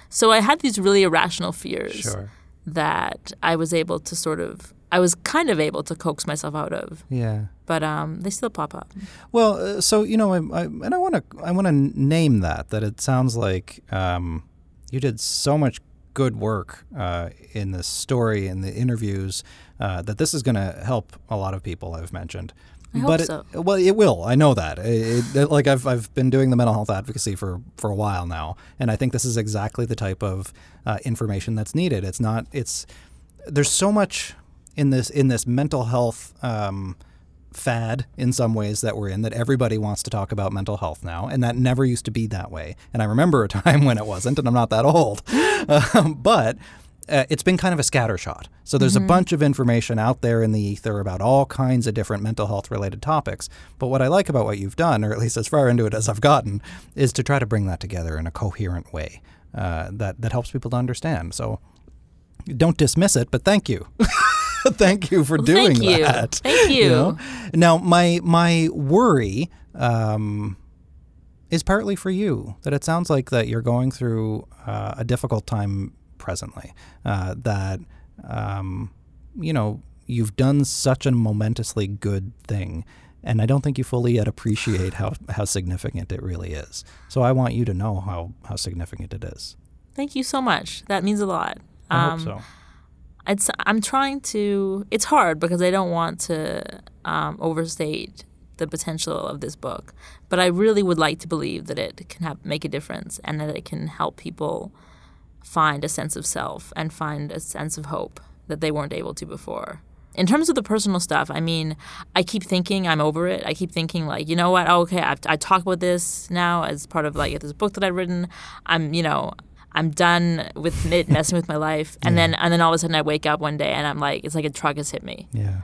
so I had these really irrational fears Sure. that I was able to sort of I was kind of able to coax myself out of, Yeah. but um, they still pop up. Well, uh, so you know, I, I, and I want to I want to name that that it sounds like um, you did so much good work uh, in the story and the interviews uh, that this is going to help a lot of people. I've mentioned. I but it, so. well, it will. I know that. It, it- like I've I've been doing the mental health advocacy for for a while now, and I think this is exactly the type of uh, information that's needed. It's not. It's there's so much in this in this mental health um, fad in some ways that we're in that everybody wants to talk about mental health now, and that never used to be that way. And I remember a time when it wasn't, and I'm not that old, um, but. Uh, it's been kind of a scattershot. So there's a bunch of information out there in the ether about all kinds of different mental health related topics. But what I like about what you've done, or at least as far into it as I've gotten, is to try to bring that together in a coherent way uh, that that helps people to understand. So don't dismiss it, but thank you. thank you for Well, doing thank you. that. Thank you. know? Now, my my worry um, is partly for you that it sounds like that you're going through uh, a difficult time presently. Uh, that um, you know you've done such a momentously good thing. And I don't think you fully yet appreciate how, how significant it really is. So I want you to know how, how significant it is. Thank you so much. That means a lot. I Um, hope so. it's I'm trying to. It's hard because I don't want to um, overstate the potential of this book, but I really would like to believe that it can have, make a difference and that it can help people find a sense of self and find a sense of hope that they weren't able to before. In terms of the personal stuff, I mean, I keep thinking I'm over it. I keep thinking like, you know what? Oh, okay, I've, I talk about this now as part of like this book that I've written. I'm, you know, I'm done with it messing with my life, and then and then all of a sudden I wake up one day and I'm like, it's like a truck has hit me. Yeah.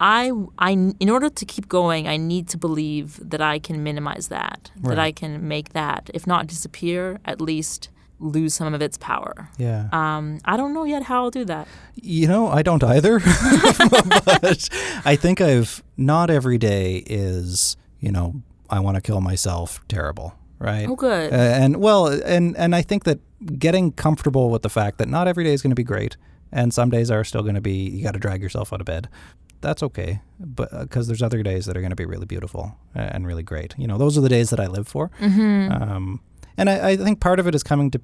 I, I, in order to keep going, I need to believe that I can minimize that, that I can make that, if not disappear, at least lose some of its power. Yeah. Um, I don't know yet how I'll do that. You know, I don't either. but I think I've not every day is, you know, I want to kill myself terrible, right? Oh, good. Uh, and well, and and I think that getting comfortable with the fact that not every day is going to be great, and some days are still going to be you got to drag yourself out of bed. That's okay, but because there's other days that are going to be really beautiful and really great. You know, those are the days that I live for. Mm-hmm. Um, and I, I think part of it is coming to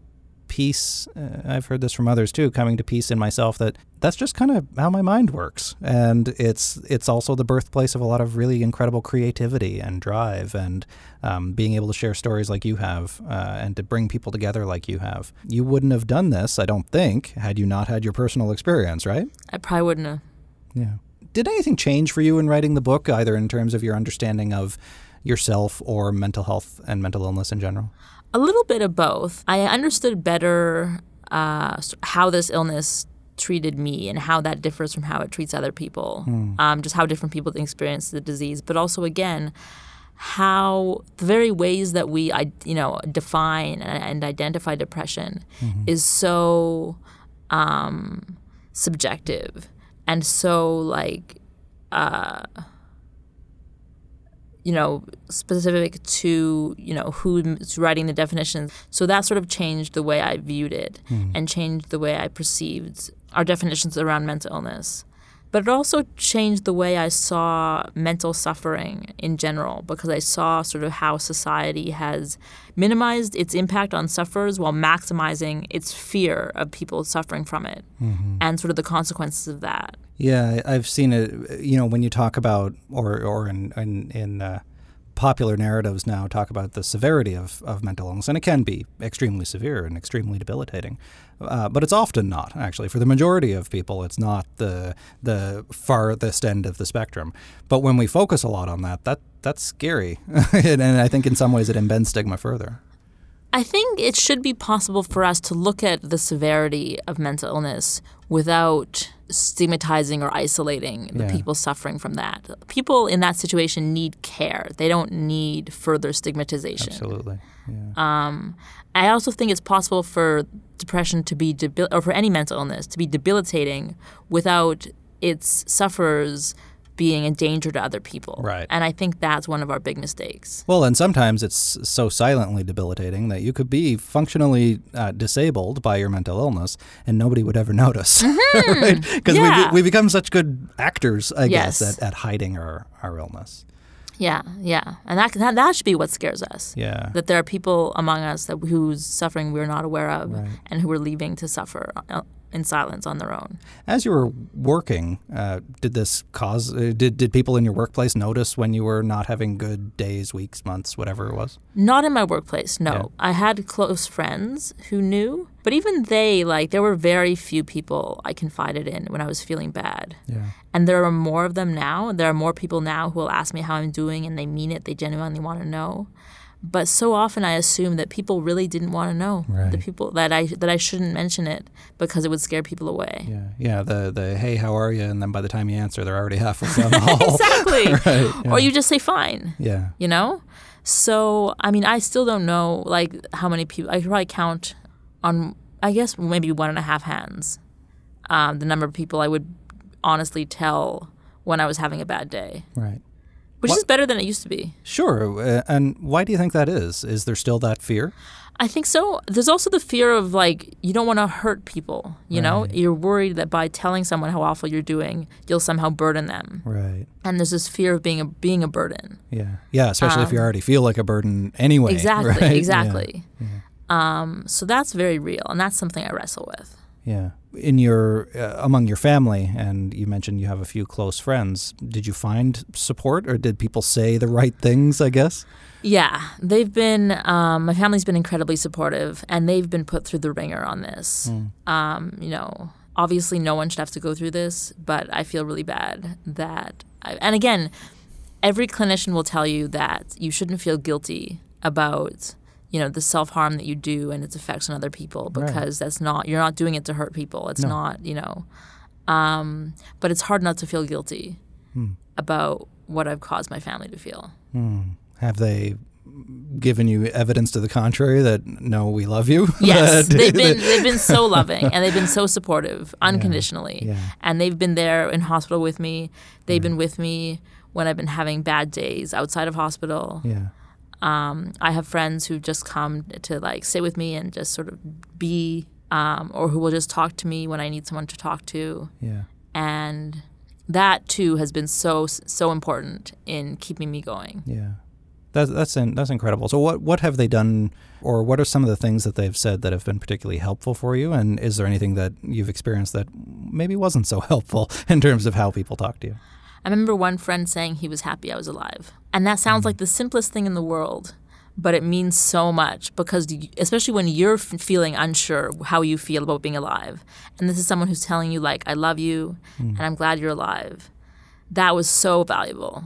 peace. Uh, I've heard this from others too. Coming to peace in myself that that's just kind of how my mind works, and it's it's also the birthplace of a lot of really incredible creativity and drive, and um, being able to share stories like you have, uh, and to bring people together like you have. You wouldn't have done this, I don't think, had you not had your personal experience, right? I probably wouldn't have. Yeah. Did anything change for you in writing the book, either in terms of your understanding of yourself or mental health and mental illness in general? A little bit of both. I understood better uh, how this illness treated me and how that differs from how it treats other people. Um, just how different people experience the disease, but also again how the very ways that we I- you know define and identify depression is so um, subjective and so like you know, specific to, you know, who's writing the definitions. So that sort of changed the way I viewed it hmm. and changed the way I perceived our definitions around mental illness. But it also changed the way I saw mental suffering in general because I saw sort of how society has minimized its impact on sufferers while maximizing its fear of people suffering from it mm-hmm. and sort of the consequences of that. Yeah, I've seen it. You know, when you talk about, or or in in, in uh, popular narratives now, talk about the severity of, of mental illness, and it can be extremely severe and extremely debilitating. Uh, but it's often not actually. For the majority of people, it's not the the farthest end of the spectrum. But when we focus a lot on that, that that's scary, and, and I think in some ways it embeds stigma further. I think it should be possible for us to look at the severity of mental illness without stigmatizing or isolating the Yeah. people suffering from that. People in that situation need care. They don't need further stigmatization. Absolutely. Yeah. Um, I also think it's possible for depression to be debil- or for any mental illness to be debilitating without its sufferers being a danger to other people. Right. And I think that's one of our big mistakes. Well, and sometimes it's so silently debilitating that you could be functionally uh, disabled by your mental illness and nobody would ever notice. right? Because Yeah. we, we become such good actors, I guess, at, at hiding our, our illness. Yeah, yeah. And that, that, that should be what scares us. Yeah. That there are people among us that whose suffering we're not aware of Right. and who we're leaving to suffer uh, in silence on their own. As you were working, uh, did this cause, uh, did, did people in your workplace notice when you were not having good days, weeks, months, whatever it was? Not in my workplace, no. Yeah. I had close friends who knew, but even they, like, there were very few people I confided in when I was feeling bad. Yeah. And there are more of them now. There are more people now who will ask me how I'm doing and they mean it, they genuinely want to know. But so often I assume that people really didn't want to know. The people that I that I shouldn't mention it because it would scare people away. Yeah. Yeah. The, the, hey, how are you? And then by the time you answer, they're already halfway down the hall. exactly. Right, yeah. Or you just say fine. Yeah. you know so i mean i still don't know like how many people i could probably count on i guess maybe one and a half hands um, the number of people i would honestly tell when i was having a bad day Right. Which What- is better than it used to be Sure. Uh, and why do you think that is? Is there still that fear? i think so there's also the fear of like you don't want to hurt people you know you're worried that by telling someone how awful you're doing you'll somehow burden them Right. and there's this fear of being a being a burden Yeah. Yeah. Especially if you already feel like a burden anyway. Um, exactly right? exactly um, so that's very real and that's something i wrestle with Yeah. In your uh, among your family, and you mentioned you have a few close friends. Did you find support, or did people say the right things? I guess. Yeah, they've been. Um, my family's been incredibly supportive, and they've been put through the wringer on this. Um, you know, obviously, no one should have to go through this, but I feel really bad that. I, and again, every clinician will tell you that you shouldn't feel guilty about you know the self harm that you do and its effects on other people Right. because that's not you're not doing it to hurt people. It's No. not you know. Um, but it's hard not to feel guilty about what I've caused my family to feel. Have they given you evidence to the contrary that no, we love you? Yes, they've been they've been so loving and they've been so supportive unconditionally. yeah. And they've been there in hospital with me. They've been with me when I've been having bad days outside of hospital. yeah. Um, I have friends who've just come to like sit with me and just sort of be, um, or who will just talk to me when I need someone to talk to. Yeah. And that too has been so so important in keeping me going. Yeah. That's that's in, that's incredible. So what what have they done, or what are some of the things that they've said that have been particularly helpful for you? And is there anything that you've experienced that maybe wasn't so helpful in terms of how people talk to you? I remember one friend saying he was happy I was alive. And that sounds like the simplest thing in the world, but it means so much because, you, especially when you're f- feeling unsure how you feel about being alive, and this is someone who's telling you, like, I love you and I'm glad you're alive. That was so valuable.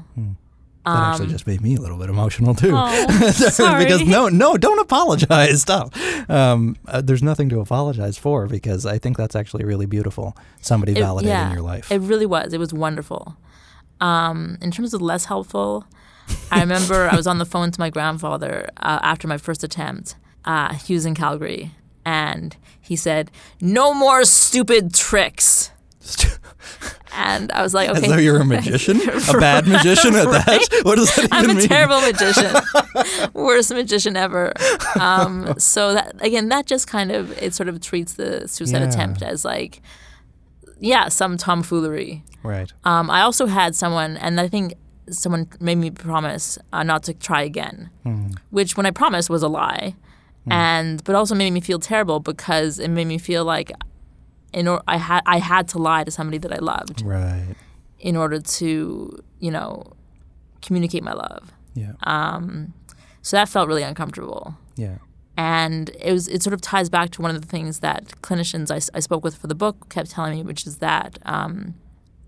That actually just made me a little bit emotional too. Um, Oh, sorry. because no, no, don't apologize. Stop. Um, uh, there's nothing to apologize for because I think that's actually really beautiful. Somebody It- validating yeah, your life. It really was. It was wonderful. Um, in terms of less helpful, I remember I was on the phone to my grandfather uh, after my first attempt. Uh, he was in Calgary, and he said, "No more stupid tricks." And I was like, As "Okay." though you're a magician, a bad magician at that. What does that even I'm a mean? terrible magician, worst magician ever. Um, so that again, that just kind of it sort of treats the suicide Yeah. attempt as like, yeah, some tomfoolery. Right. Um, I also had someone, and I think someone made me promise uh, not to try again, which when I promised was a lie, and but also made me feel terrible because it made me feel like in or- I had I had to lie to somebody that I loved Right. in order to you know communicate my love. Yeah. Um, So that felt really uncomfortable. yeah. And it was it sort of ties back to one of the things that clinicians I, I spoke with for the book kept telling me, which is that um,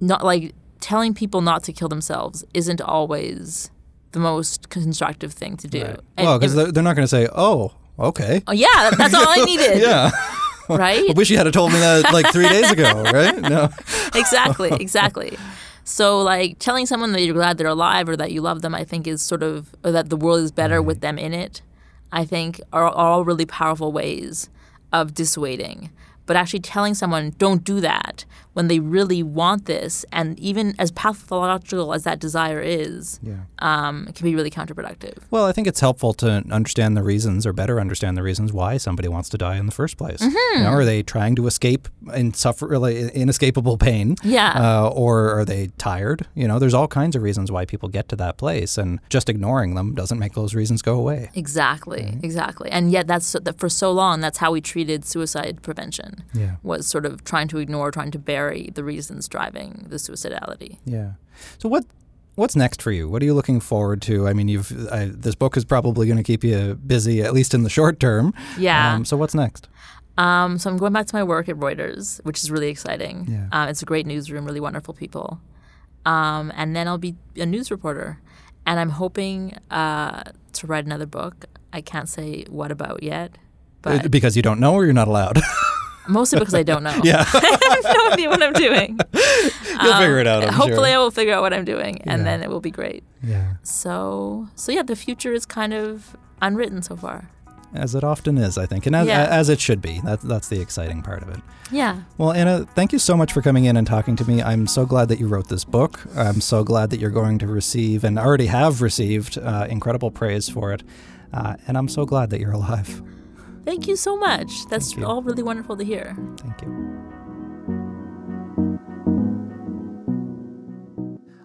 not like telling people not to kill themselves isn't always the most constructive thing to do. Right. Well, because they're, they're not going to say, "Oh, okay." oh, yeah, that's all I needed. Yeah. Right? I wish you had told me that like three days ago, right? No. exactly, exactly. So, like telling someone that you're glad they're alive or that you love them, I think is sort of or that the world is better with them in it. I think are, are all really powerful ways of dissuading. But actually telling someone don't do that when they really want this and even as pathological as that desire is Yeah. um, it can be really counterproductive Well, I think it's helpful to understand the reasons or better understand the reasons why somebody wants to die in the first place. Mm-hmm. You know, are they trying to escape and suffer really inescapable pain? Yeah. Uh, or are they tired? You know, there's all kinds of reasons why people get to that place, and just ignoring them doesn't make those reasons go away. exactly exactly and yet that's that for so long that's how we treated suicide prevention Yeah. was sort of trying to ignore trying to bury the reasons driving the suicidality Yeah. So what what's next for you? What are you looking forward to? I mean, you've I, this book is probably going to keep you busy at least in the short term. Yeah. Um, so what's next? Um, so I'm going back to my work at Reuters, which is really exciting. Yeah. Uh, it's a great newsroom, really wonderful people. Um, and then I'll be a news reporter, and I'm hoping uh, to write another book. I can't say what about yet, but because you don't know, or you're not allowed. mostly because I don't know. yeah. I have no idea what I'm doing. You'll figure it out. I'm Hopefully, sure. I will figure out what I'm doing, and Yeah. then it will be great. Yeah. So, so yeah, the future is kind of unwritten so far. As it often is, I think, and as, Yeah. as it should be. That's that's the exciting part of it. Yeah. Well, Anna, thank you so much for coming in and talking to me. I'm so glad that you wrote this book. I'm so glad that you're going to receive and already have received uh, incredible praise for it. Uh, and I'm so glad that you're alive. Thank you so much. That's all really wonderful to hear. Thank you.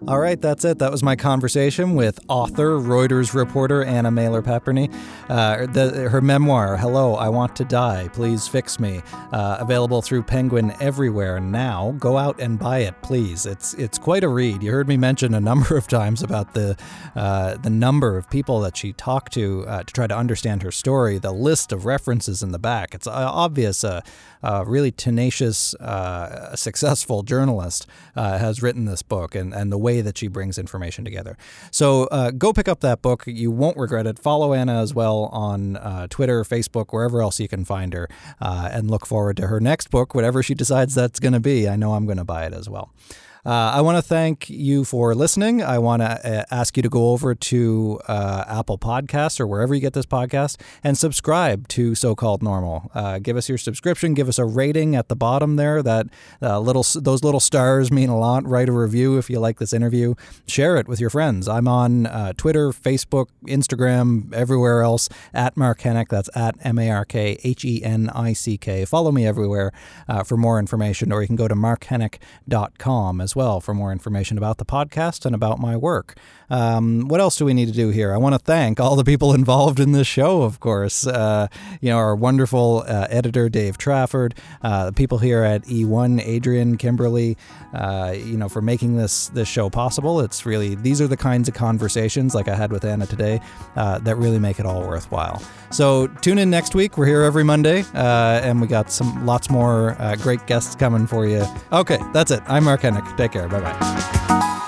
All right, that's it. That was my conversation with author, Reuters reporter Anna Mehler Paperny. Uh, her memoir, Hello, I Want to Die, Please Fix Me, uh, available through Penguin everywhere now. Go out and buy it, please. It's it's quite a read. You heard me mention a number of times about the uh, the number of people that she talked to uh, to try to understand her story, the list of references in the back. It's uh, obvious a, a really tenacious, uh, successful journalist uh, has written this book and, and the way that she brings information together. So uh, go pick up that book. You won't regret it. Follow Anna as well on uh, Twitter, Facebook, wherever else you can find her, uh, and look forward to her next book, whatever she decides that's going to be. I know I'm going to buy it as well. Uh, I want to thank you for listening. I want to uh, ask you to go over to uh, Apple Podcasts or wherever you get this podcast and subscribe to So Called Normal. Uh, give us your subscription. Give us a rating at the bottom there. That uh, little those little stars mean a lot. Write a review if you like this interview. Share it with your friends. I'm on uh, Twitter, Facebook, Instagram, everywhere else at Mark Hennick. That's at M A R K H E N I C K. Follow me everywhere for more information, or you can go to markhennick.com as well for more information about the podcast and about my work. Um, what else do we need to do here? I want to thank all the people involved in this show, of course. Uh, you know, our wonderful uh, editor, Dave Trafford, uh, the people here at E1, Adrian, Kimberly, uh, you know, for making this, this show possible. It's really, these are the kinds of conversations like I had with Anna today uh, that really make it all worthwhile. So tune in next week. We're here every Monday, uh, and we got some lots more great guests coming for you. Okay, that's it. I'm Mark Hennick. Take care. Bye bye.